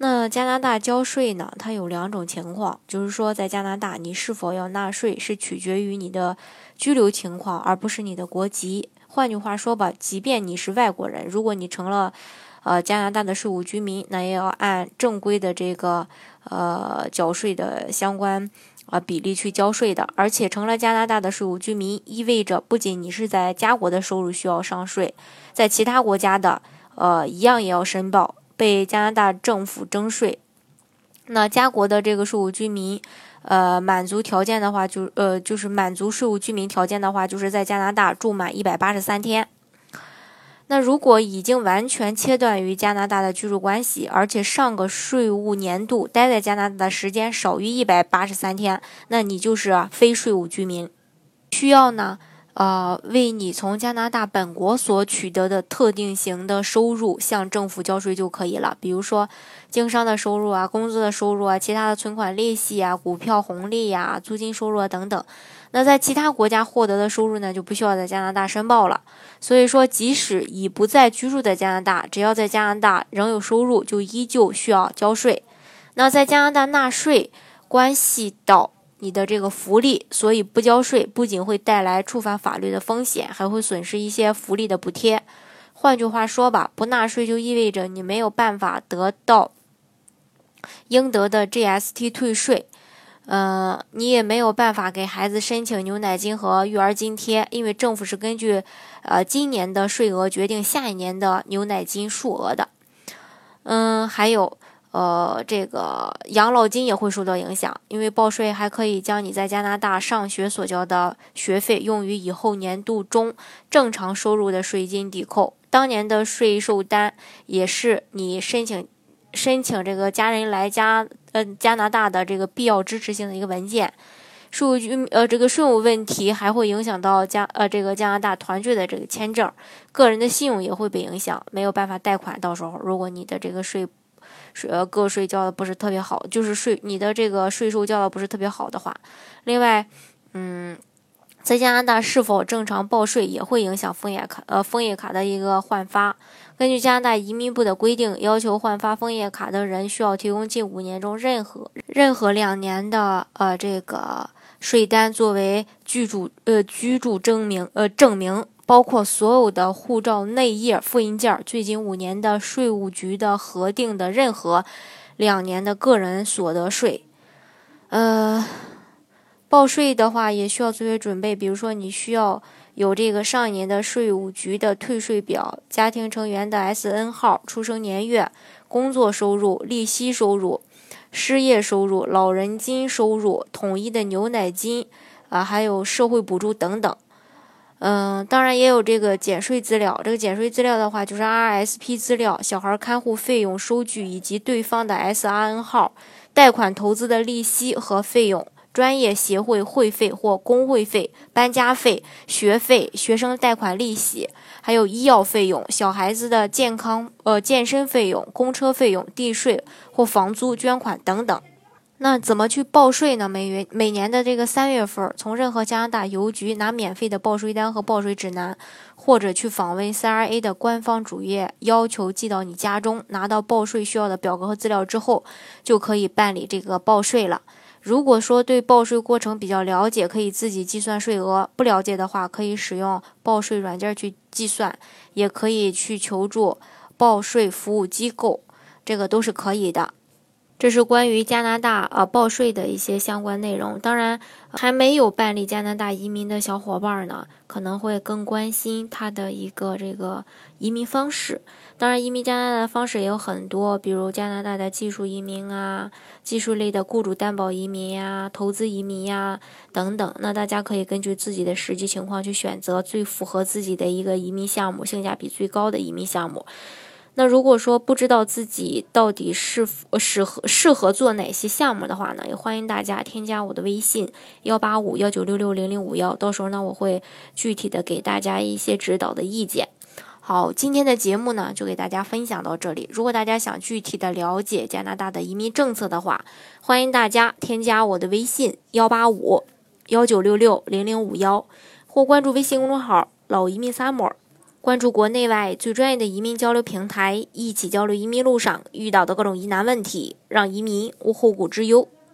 那加拿大交税呢？它有两种情况，就是说在加拿大你是否要纳税是取决于你的居留情况，而不是你的国籍。换句话说吧，即便你是外国人，如果你成了呃加拿大的税务居民，那也要按正规的这个呃缴税的相关啊比例去交税的。而且成了加拿大的税务居民，意味着不仅你是在家国的收入需要上税，在其他国家的呃一样也要申报。被加拿大政府征税，那家国的这个税务居民，呃，满足条件的话，就呃，就是满足税务居民条件的话，就是在加拿大住满一百八十三天。那如果已经完全切断与加拿大的居住关系，而且上个税务年度待在加拿大的时间少于一百八十三天，那你就是非税务居民，需要呢。呃，为你从加拿大本国所取得的特定型的收入向政府交税就可以了，比如说经商的收入啊、工资的收入啊、其他的存款利息啊、股票红利呀、租金收入啊等等。那在其他国家获得的收入呢，就不需要在加拿大申报了。所以说，即使已不再居住在加拿大，只要在加拿大仍有收入，就依旧需要交税。那在加拿大纳税关系到。你的这个福利，所以不交税不仅会带来触犯法律的风险，还会损失一些福利的补贴。换句话说吧，不纳税就意味着你没有办法得到应得的 GST 退税，呃，你也没有办法给孩子申请牛奶金和育儿津贴，因为政府是根据呃今年的税额决定下一年的牛奶金数额的。嗯，还有。呃，这个养老金也会受到影响，因为报税还可以将你在加拿大上学所交的学费用于以后年度中正常收入的税金抵扣。当年的税收单也是你申请申请这个家人来加呃加拿大的这个必要支持性的一个文件。税务局呃这个税务问题还会影响到加呃这个加拿大团聚的这个签证，个人的信用也会被影响，没有办法贷款。到时候如果你的这个税。税呃个税交的不是特别好，就是税你的这个税收交的不是特别好的话，另外，嗯，在加拿大是否正常报税也会影响枫叶卡呃枫叶卡的一个换发。根据加拿大移民部的规定，要求换发枫叶卡的人需要提供近五年中任何任何两年的呃这个税单作为居住呃居住证明呃证明。包括所有的护照内页复印件，最近五年的税务局的核定的任何两年的个人所得税，呃，报税的话也需要做些准备，比如说你需要有这个上一年的税务局的退税表、家庭成员的 SN 号、出生年月、工作收入、利息收入、失业收入、老人金收入、统一的牛奶金啊，还有社会补助等等。嗯，当然也有这个减税资料。这个减税资料的话，就是 RSP 资料、小孩看护费用收据以及对方的 SRN 号、贷款投资的利息和费用、专业协会会费或工会费、搬家费、学费、学生贷款利息，还有医药费用、小孩子的健康呃健身费用、公车费用、地税或房租捐款等等。那怎么去报税呢？每月每年的这个三月份，从任何加拿大邮局拿免费的报税单和报税指南，或者去访问 CRA 的官方主页，要求寄到你家中。拿到报税需要的表格和资料之后，就可以办理这个报税了。如果说对报税过程比较了解，可以自己计算税额；不了解的话，可以使用报税软件去计算，也可以去求助报税服务机构，这个都是可以的。这是关于加拿大呃报税的一些相关内容。当然，还没有办理加拿大移民的小伙伴呢，可能会更关心他的一个这个移民方式。当然，移民加拿大的方式也有很多，比如加拿大的技术移民啊、技术类的雇主担保移民呀、投资移民呀等等。那大家可以根据自己的实际情况去选择最符合自己的一个移民项目，性价比最高的移民项目。那如果说不知道自己到底是适合适合做哪些项目的话呢，也欢迎大家添加我的微信幺八五幺九六六零零五幺，到时候呢我会具体的给大家一些指导的意见。好，今天的节目呢就给大家分享到这里。如果大家想具体的了解加拿大的移民政策的话，欢迎大家添加我的微信幺八五幺九六六零零五幺，或关注微信公众号“老移民 summer”。关注国内外最专业的移民交流平台，一起交流移民路上遇到的各种疑难问题，让移民无后顾之忧。